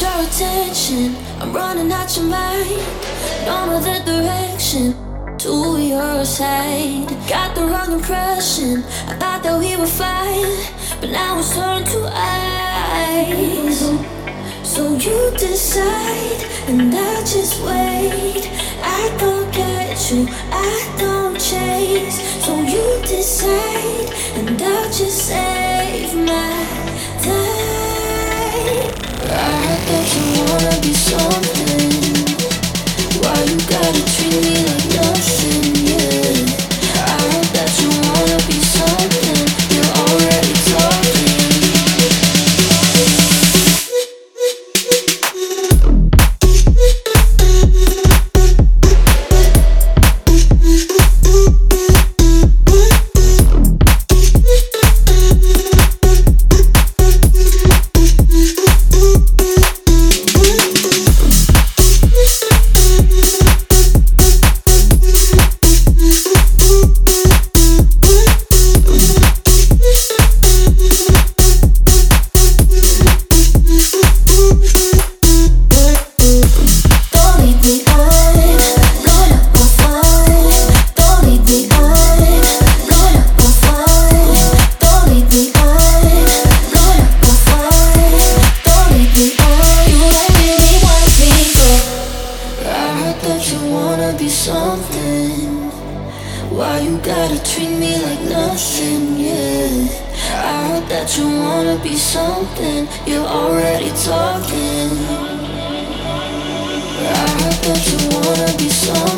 your attention. I'm running out your mind. Know the direction to your side. Got the wrong impression. I thought that we were fine, but now it's turned to ice. So you decide, and I just wait. I don't get you, I don't chase. So you decide, and I'll just save my something. Why you gotta treat me like nothing? Yeah. I heard that you wanna be something. You're already talking. I heard that you wanna be something.